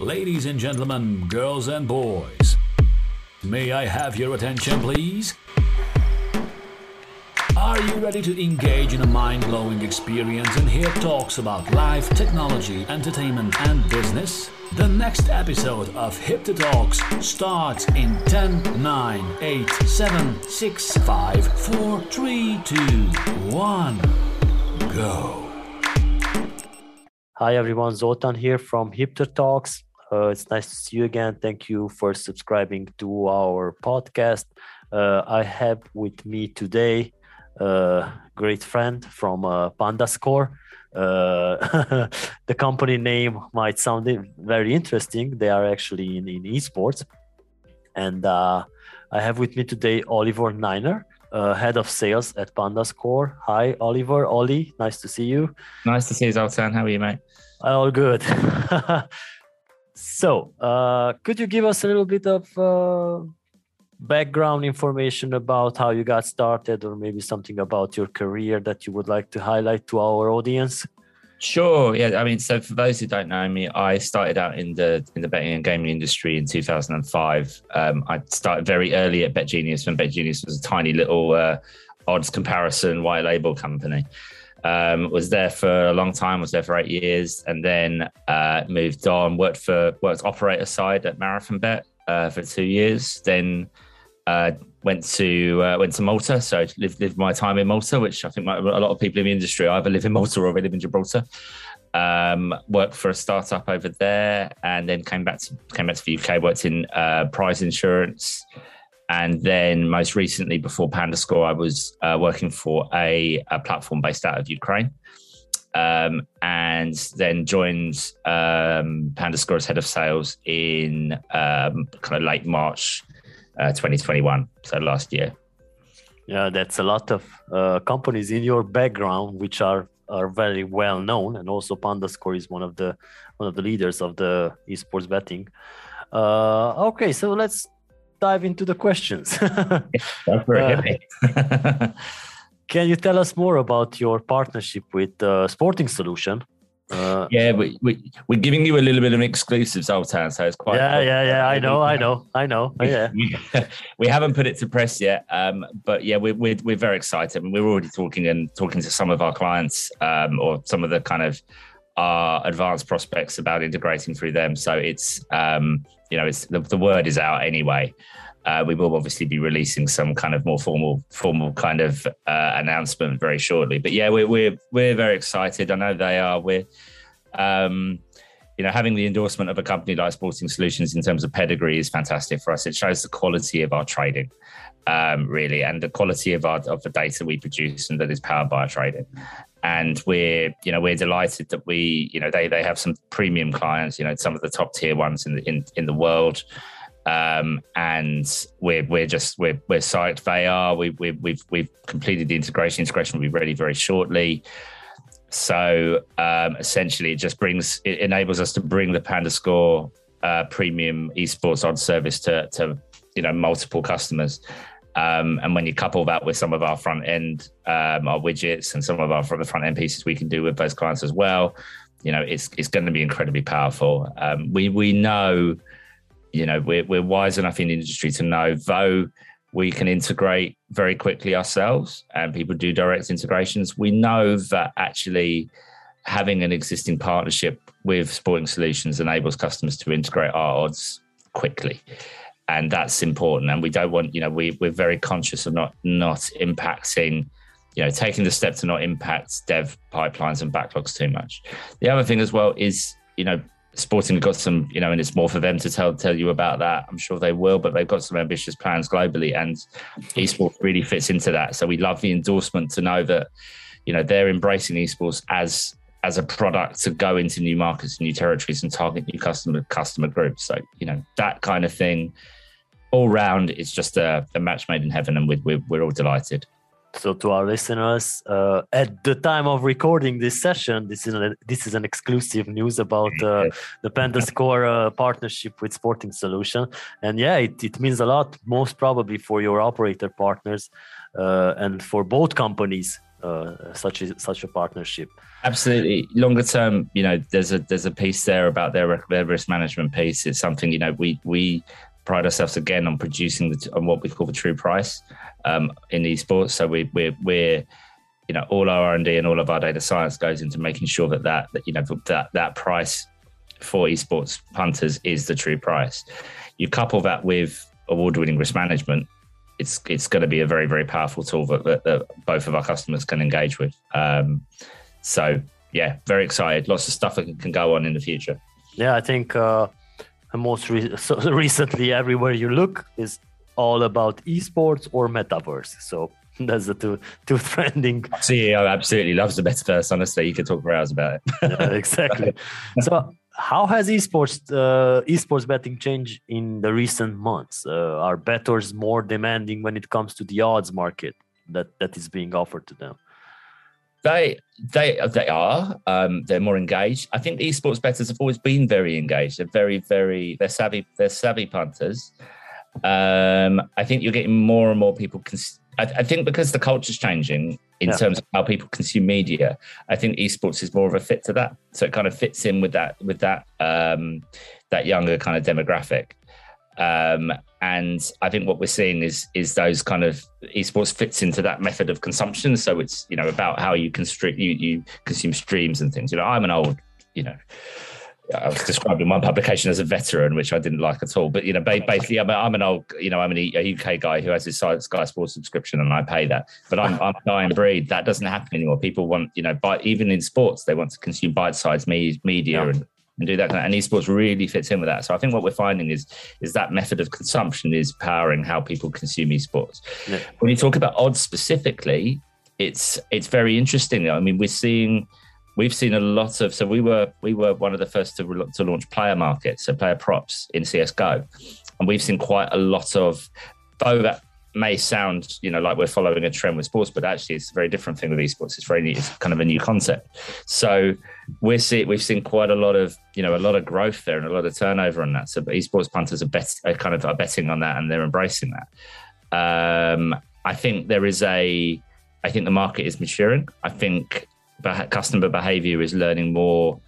Ladies and gentlemen, girls and boys, may I have your attention, please? Are you ready to engage in a mind blowing experience and hear talks about life, technology, entertainment, and business? The next episode of Hipther Talks starts in 10, 9, 8, 7, 6, 5, 4, 3, 2, 1. Go. Hi everyone, Zoltan here from Hipther Talks. Uh, it's nice to see you again. Thank you for subscribing to our podcast. Uh, I have with me today a great friend from uh, PandaScore. Uh, the company name might sound very interesting. They are actually in, in esports. And uh, I have with me today Oliver Niner, uh, head of sales at PandaScore. Hi, Oliver. Ollie, nice to see you. Nice to see you, Zoltan. How are you, mate? All good. So, uh, could you give us a little bit of uh, background information about how you got started, or maybe something about your career that you would like to highlight to our audience? Sure. Yeah. I mean, so for those who don't know me, I started out in the in the betting and gaming industry in 2005. Um, I started very early at BetGenius when BetGenius was a tiny little uh, odds comparison white label company. Um, was there for a long time. Was there for eight years, and then uh, moved on. Worked for worked operator side at Marathon Bet uh, for two years. Then uh, went to uh, went to Malta. So lived lived my time in Malta, which I think a lot of people in the industry either live in Malta or they live in Gibraltar. Um, worked for a startup over there, and then came back to came back to the UK. Worked in uh, prize insurance and then most recently, before PandaScore, I was uh, working for a, a, platform based out of Ukraine. Um, and then joined um, PandaScore as head of sales in um, kind of late March uh, 2021, so last year. Yeah, that's a lot of uh, companies in your background, which are are very well known, and also PandaScore is one of the one of the leaders of the esports betting. Uh, okay, so let's dive into the questions. uh, can you tell us more about your partnership with uh, Sporting Solution? Uh, yeah, we, we, we're giving you a little bit of an exclusive Zoltan, so it's quite. Yeah, yeah, yeah. I know, I know, I know. Yeah. we haven't put it to press yet, um, but yeah, we're, we're, we're very excited. I mean, we're already talking and talking to some of our clients um, or some of the kind of our advanced prospects about integrating through them. So it's um, you know, it's the, the word is out anyway. Uh, we will obviously be releasing some kind of more formal, formal kind of uh, announcement very shortly. But yeah, we're we're we're very excited. I know they are. We're, um, you know, having the endorsement of a company like Sporting Solutions in terms of pedigree is fantastic for us. It shows the quality of our trading, um, really, and the quality of our of the data we produce and that is powered by our trading and we're you know we're delighted that we you know they they have some premium clients you know some of the top tier ones in the in, in the world. Um, and we're we're just we're we're psyched. They are. We, we we've we've completed the integration. Integration will be ready very shortly. So um, essentially it just brings it enables us to bring the PandaScore uh, premium esports odds service to to you know multiple customers um, and when you couple that with some of our front end, um, our widgets, and some of our the front end pieces we can do with those clients as well, you know, it's it's going to be incredibly powerful. Um, we we know, you know, we're we're wise enough in the industry to know though we can integrate very quickly ourselves, and people do direct integrations. We know that actually having an existing partnership with Sporting Solutions enables customers to integrate our odds quickly and that's important. And we don't want, you know, we we're very conscious of not not impacting, you know, taking the step to not impact dev pipelines and backlogs too much. The other thing as well is, you know, Sporting got some, you know, and it's more for them to tell tell you about that. I'm sure they will, but they've got some ambitious plans globally, and esports really fits into that. So we love the endorsement to know that, you know, they're embracing esports as as a product to go into new markets, new territories, and target new customer customer groups. So you know that kind of thing all round, it's just a, a match made in heaven, and we're, we're all delighted. So, to our listeners, uh, at the time of recording this session, this is an, this is an exclusive news about uh, the PandaScore uh, partnership with Sporting Solution, and yeah, it, it means a lot. Most probably for your operator partners uh, and for both companies uh, such a, such a partnership. Absolutely, longer term, you know, there's a there's a piece there about their, their risk management piece. It's something you know we we pride ourselves again on producing the, on what we call the true price um, in esports. So we we're we're you know all our R and all of our data science goes into making sure that that, that you know that that price for esports punters is the true price. You couple that with award-winning risk management, it's it's going to be a very very powerful tool that, that, that both of our customers can engage with. Um, so yeah, very excited. Lots of stuff that can, can go on in the future. Yeah, I think uh, most re- so recently everywhere you look is all about esports or metaverse. So that's the two two trending. CEO absolutely loves the metaverse. Honestly, you could talk for hours about it. yeah, exactly. So how has esports uh, esports betting changed in the recent months? Uh, are bettors more demanding when it comes to the odds market that that is being offered to them? They they they are. Um, they're more engaged. I think esports bettors have always been very engaged. They're very very they're savvy. They're savvy punters. Um, I think you're getting more and more people. Cons- I, I think because the culture's changing in yeah. terms of how people consume media, I think esports is more of a fit to that. So it kind of fits in with that with that um, that younger kind of demographic. Um, and I think what we're seeing is is those kind of esports fits into that method of consumption. So it's you know about how you constrict you you consume streams and things. You know, I'm an old you know I was described in one publication as a veteran, which I didn't like at all. But you know, basically, I'm, I'm an old, you know, I'm an, a UK guy who has his Sky Sports subscription, and I pay that. But I'm, I'm dying breed. That doesn't happen anymore. People want, you know, by, even in sports, they want to consume bite-sized media yeah. and, and do that. kind of, And esports really fits in with that. So I think what we're finding is is that method of consumption is powering how people consume esports. Yeah. When you talk about odds specifically, it's it's very interesting. I mean, we're seeing we've seen a lot of so we were we were one of the first to, to launch player markets so player props in csgo and we've seen quite a lot of though that may sound you know like we're following a trend with sports but actually it's a very different thing with esports. It's very it's kind of a new concept. So we're see we've seen quite a lot of you know a lot of growth there and a lot of turnover on that. So esports punters are, bet, are kind of are betting on that and they're embracing that. Um i think there is a i think the market is maturing. I think customer behavior is learning more,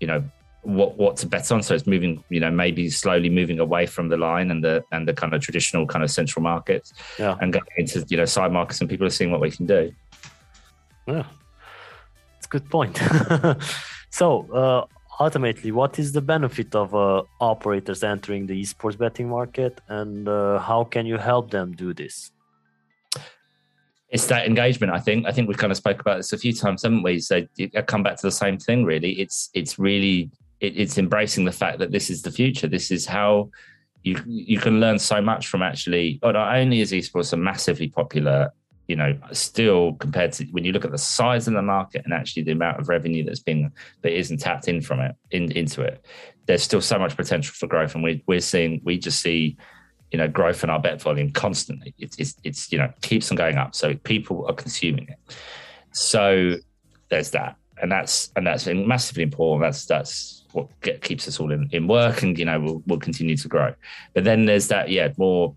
you know, what what to bet on. So it's moving, you know, maybe slowly moving away from the line and the and the kind of traditional kind of central markets, yeah. and going into you know side markets, and people are seeing what we can do. Yeah, it's a good point. so uh, ultimately, what is the benefit of uh, operators entering the esports betting market, and uh, how can you help them do this? it's that engagement. I think. I think we've kind of spoke about this a few times, haven't we? So I come back to the same thing. Really, it's it's really it, it's embracing the fact that this is the future. This is how you you can learn so much from actually. Oh, not only is esports a massively popular, you know, still compared to when you look at the size of the market and actually the amount of revenue that's been that isn't tapped in from it in, into it, there's still so much potential for growth, and we we're seeing we just see you know growth in our bet volume constantly. It's, it's it's you know keeps on going up, so people are consuming it. So there's that, and that's and that's massively important. That's that's what get, keeps us all in, in work, and you know we'll we'll continue to grow. But then there's that yeah more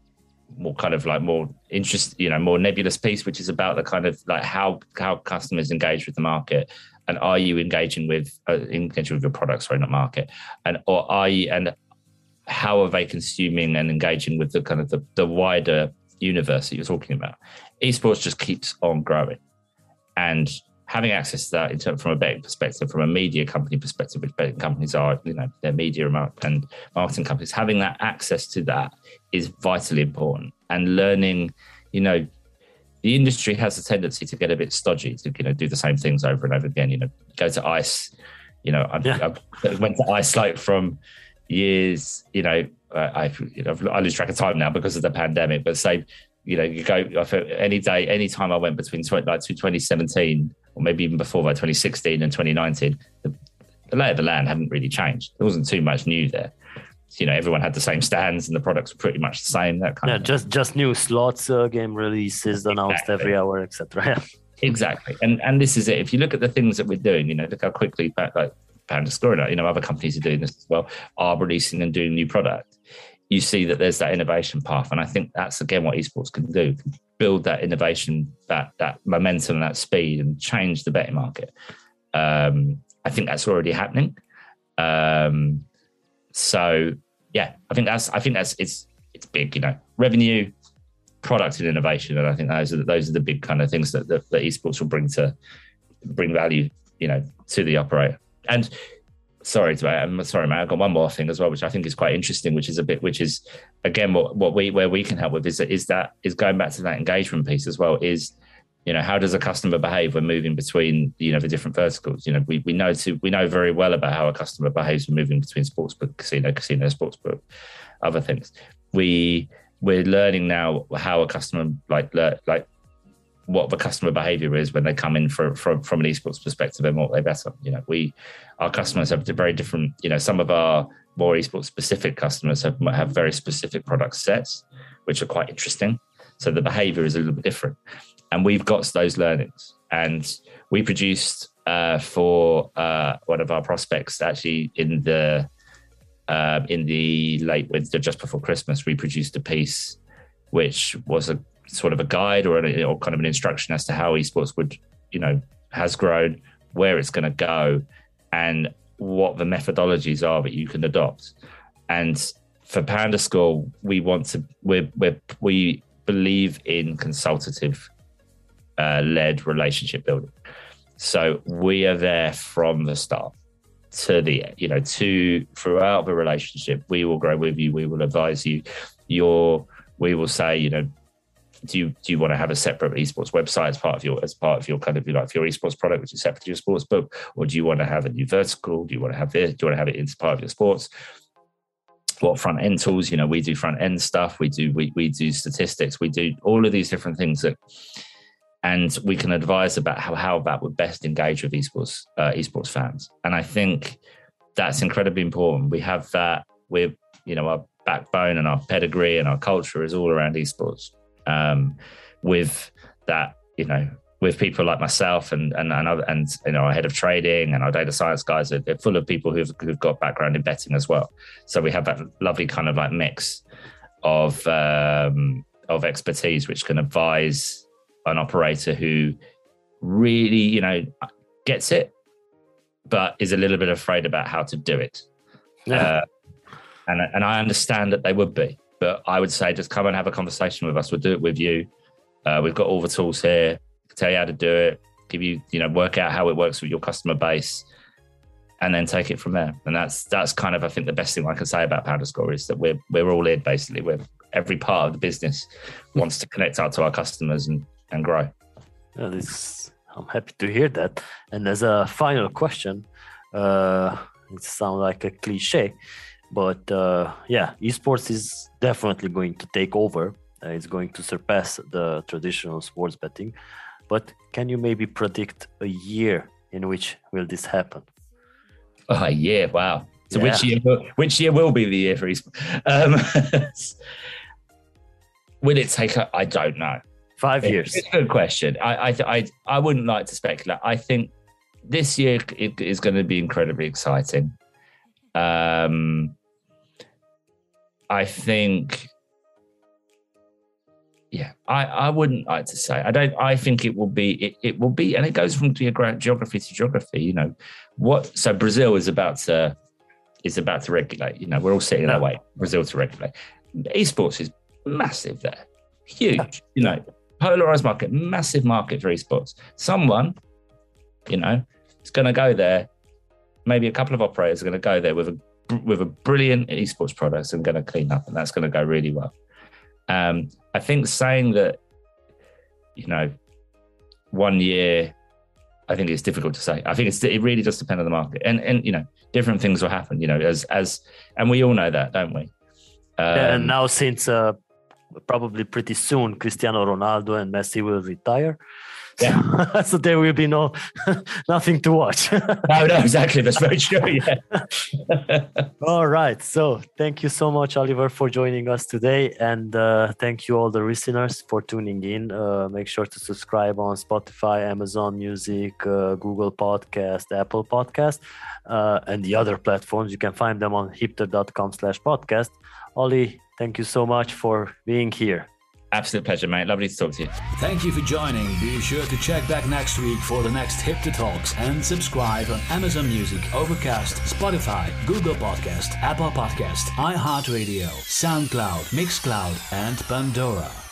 more kind of like more interest you know more nebulous piece which is about the kind of like how how customers engage with the market and are you engaging with uh, engaging with your products sorry not market and or are you and how are they consuming and engaging with the kind of the, the wider universe that you're talking about? Esports just keeps on growing. And having access to that in terms from a betting perspective, from a media company perspective, which betting companies are, you know, their media and marketing companies, having that access to that is vitally important. And learning, you know, the industry has a tendency to get a bit stodgy to, you know, do the same things over and over again. You know, go to ICE. You know, yeah. I went to ICE like from years, you know, I, you know, I lose track of time now because of the pandemic, but say, you know, you go any day, any time I went between 20, like 2017 or maybe even before by 2016 and 2019, the, the lay of the land hadn't really changed. There wasn't too much new there. So, You know, everyone had the same stands and the products were pretty much the same. That kind yeah, of just just new slots, uh, game releases announced exactly. every hour, etc. exactly, and and this is it. If you look at the things that we're doing, you know, look how quickly like PandaScore, you know, other companies are doing this as well, are releasing and doing new product. You see that there's that innovation path. And I think that's again what esports can do, build that innovation, that that momentum, and that speed, and change the betting market. Um, I think that's already happening. Um, so yeah, I think that's I think that's it's it's big. You know, revenue, product, and innovation, and I think those are those are the big kind of things that, that that esports will bring to bring value. You know, to the operator and sorry I'm sorry, man. I've got one more thing as well, which I think is quite interesting, which is a bit, which is again what what we where we can help with is that is that is going back to that engagement piece as well. Is you know how does a customer behave when moving between you know the different verticals? You know we we know to we know very well about how a customer behaves when moving between sportsbook, casino, casino, sportsbook, other things. We we're learning now how a customer like like what the customer behavior is when they come in for, from from an esports perspective and what they bet on. You know, we our customers have very different. You know, some of our more esports specific customers have have very specific product sets, which are quite interesting. So the behavior is a little bit different, and we've got those learnings. And we produced uh, for uh, one of our prospects actually in the uh, in the late winter, just before Christmas, we produced a piece which was a sort of a guide or, a, or kind of an instruction as to how esports would, you know, has grown, where it's going to go, and what the methodologies are that you can adopt. And for PandaScore, we want to we we we believe in consultative uh, led relationship building. So we are there from the start to the you know to throughout the relationship. We will grow with you. We will advise you. Your we will say you know do you do you want to have a separate esports website as part of your as part of your kind of like your esports product, which is separate to your sports book, or do you want to have a new vertical? Do you want to have this? Do you want to have it into part of your sports? What front end tools? You know, we do front end stuff. We do we we do statistics. We do all of these different things that, and we can advise about how how that would best engage with esports uh, esports fans. And I think that's incredibly important. We have that. We're you know our backbone and our pedigree and our culture is all around esports um, with that, you know, with people like myself and and and, other, and you know our head of trading and our data science guys are full of people who've, who've got background in betting as well. So we have that lovely kind of like mix of um, of expertise which can advise an operator who really you know gets it, but is a little bit afraid about how to do it. Yeah. Uh, and and I understand that they would be. But I would say just come and have a conversation with us. We'll do it with you. Uh, we've got all the tools here. Tell you how to do it. Give you, you know, work out how it works with your customer base, and then take it from there. And that's that's kind of I think the best thing I can say about PandaScore is that we're we're all in basically. We're every part of the business wants to connect out to our customers and and grow. Yeah, this I'm happy to hear that. And as a final question, uh, it sounds like a cliche, but uh, yeah, esports is definitely going to take over. Uh, it's going to surpass the traditional sports betting. But can you maybe predict a year in which will this happen? Oh, a year! Wow. So yeah. which year? Will, which year will be the year for esports? Um, will it take? I don't know. Five years. It's a good question. I, I, I, I wouldn't like to speculate. I think this year is going to be incredibly exciting. Um, I think, yeah, I, I wouldn't like to say. I don't. I think it will be. It, it will be, and it goes from geography to geography. You know, what? So Brazil is about to is about to regulate. You know, we're all sitting that way. Brazil to regulate. Esports is massive there, huge. You know, polarized market, massive market for esports. Someone, you know, is going to go there. Maybe a couple of operators are going to go there with a with a brilliant esports product and going to clean up, and that's going to go really well. Um, I think saying that, you know, one year, I think it's difficult to say. I think it's it really does depend on the market, and and you know, different things will happen. You know, as as and we all know that, don't we? Um, and now since uh, probably pretty soon, Cristiano Ronaldo and Messi will retire. Yeah. so there will be no nothing to watch. no, no, exactly. That's very true. Yeah. all right. So thank you so much, Oliver, for joining us today, and uh, thank you all the listeners for tuning in. Uh, make sure to subscribe on Spotify, Amazon Music, uh, Google Podcast, Apple Podcast, uh, and the other platforms. You can find them on hipther.com/podcast. Ollie, thank you so much for being here. Absolute pleasure, mate. Lovely to talk to you. Thank you for joining. Be sure to check back next week for the next Hipther Talks and subscribe on Amazon Music, Overcast, Spotify, Google Podcast, Apple Podcast, iHeartRadio, SoundCloud, Mixcloud, and Pandora.